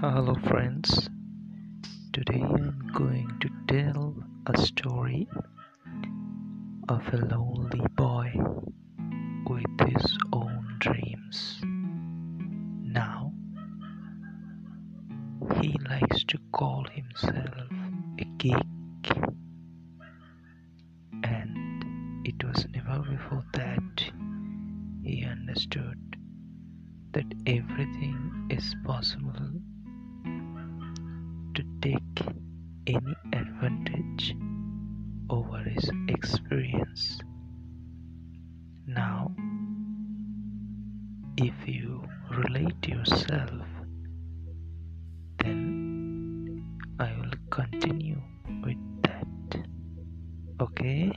Hello, friends. Today I'm going to tell a story of a lonely boy with his own dreams. Now, he likes to call himself a geek, and it was never before that he understood that everything is possible take any advantage over his experience. Now, if you relate yourself, then I will continue with that. Okay?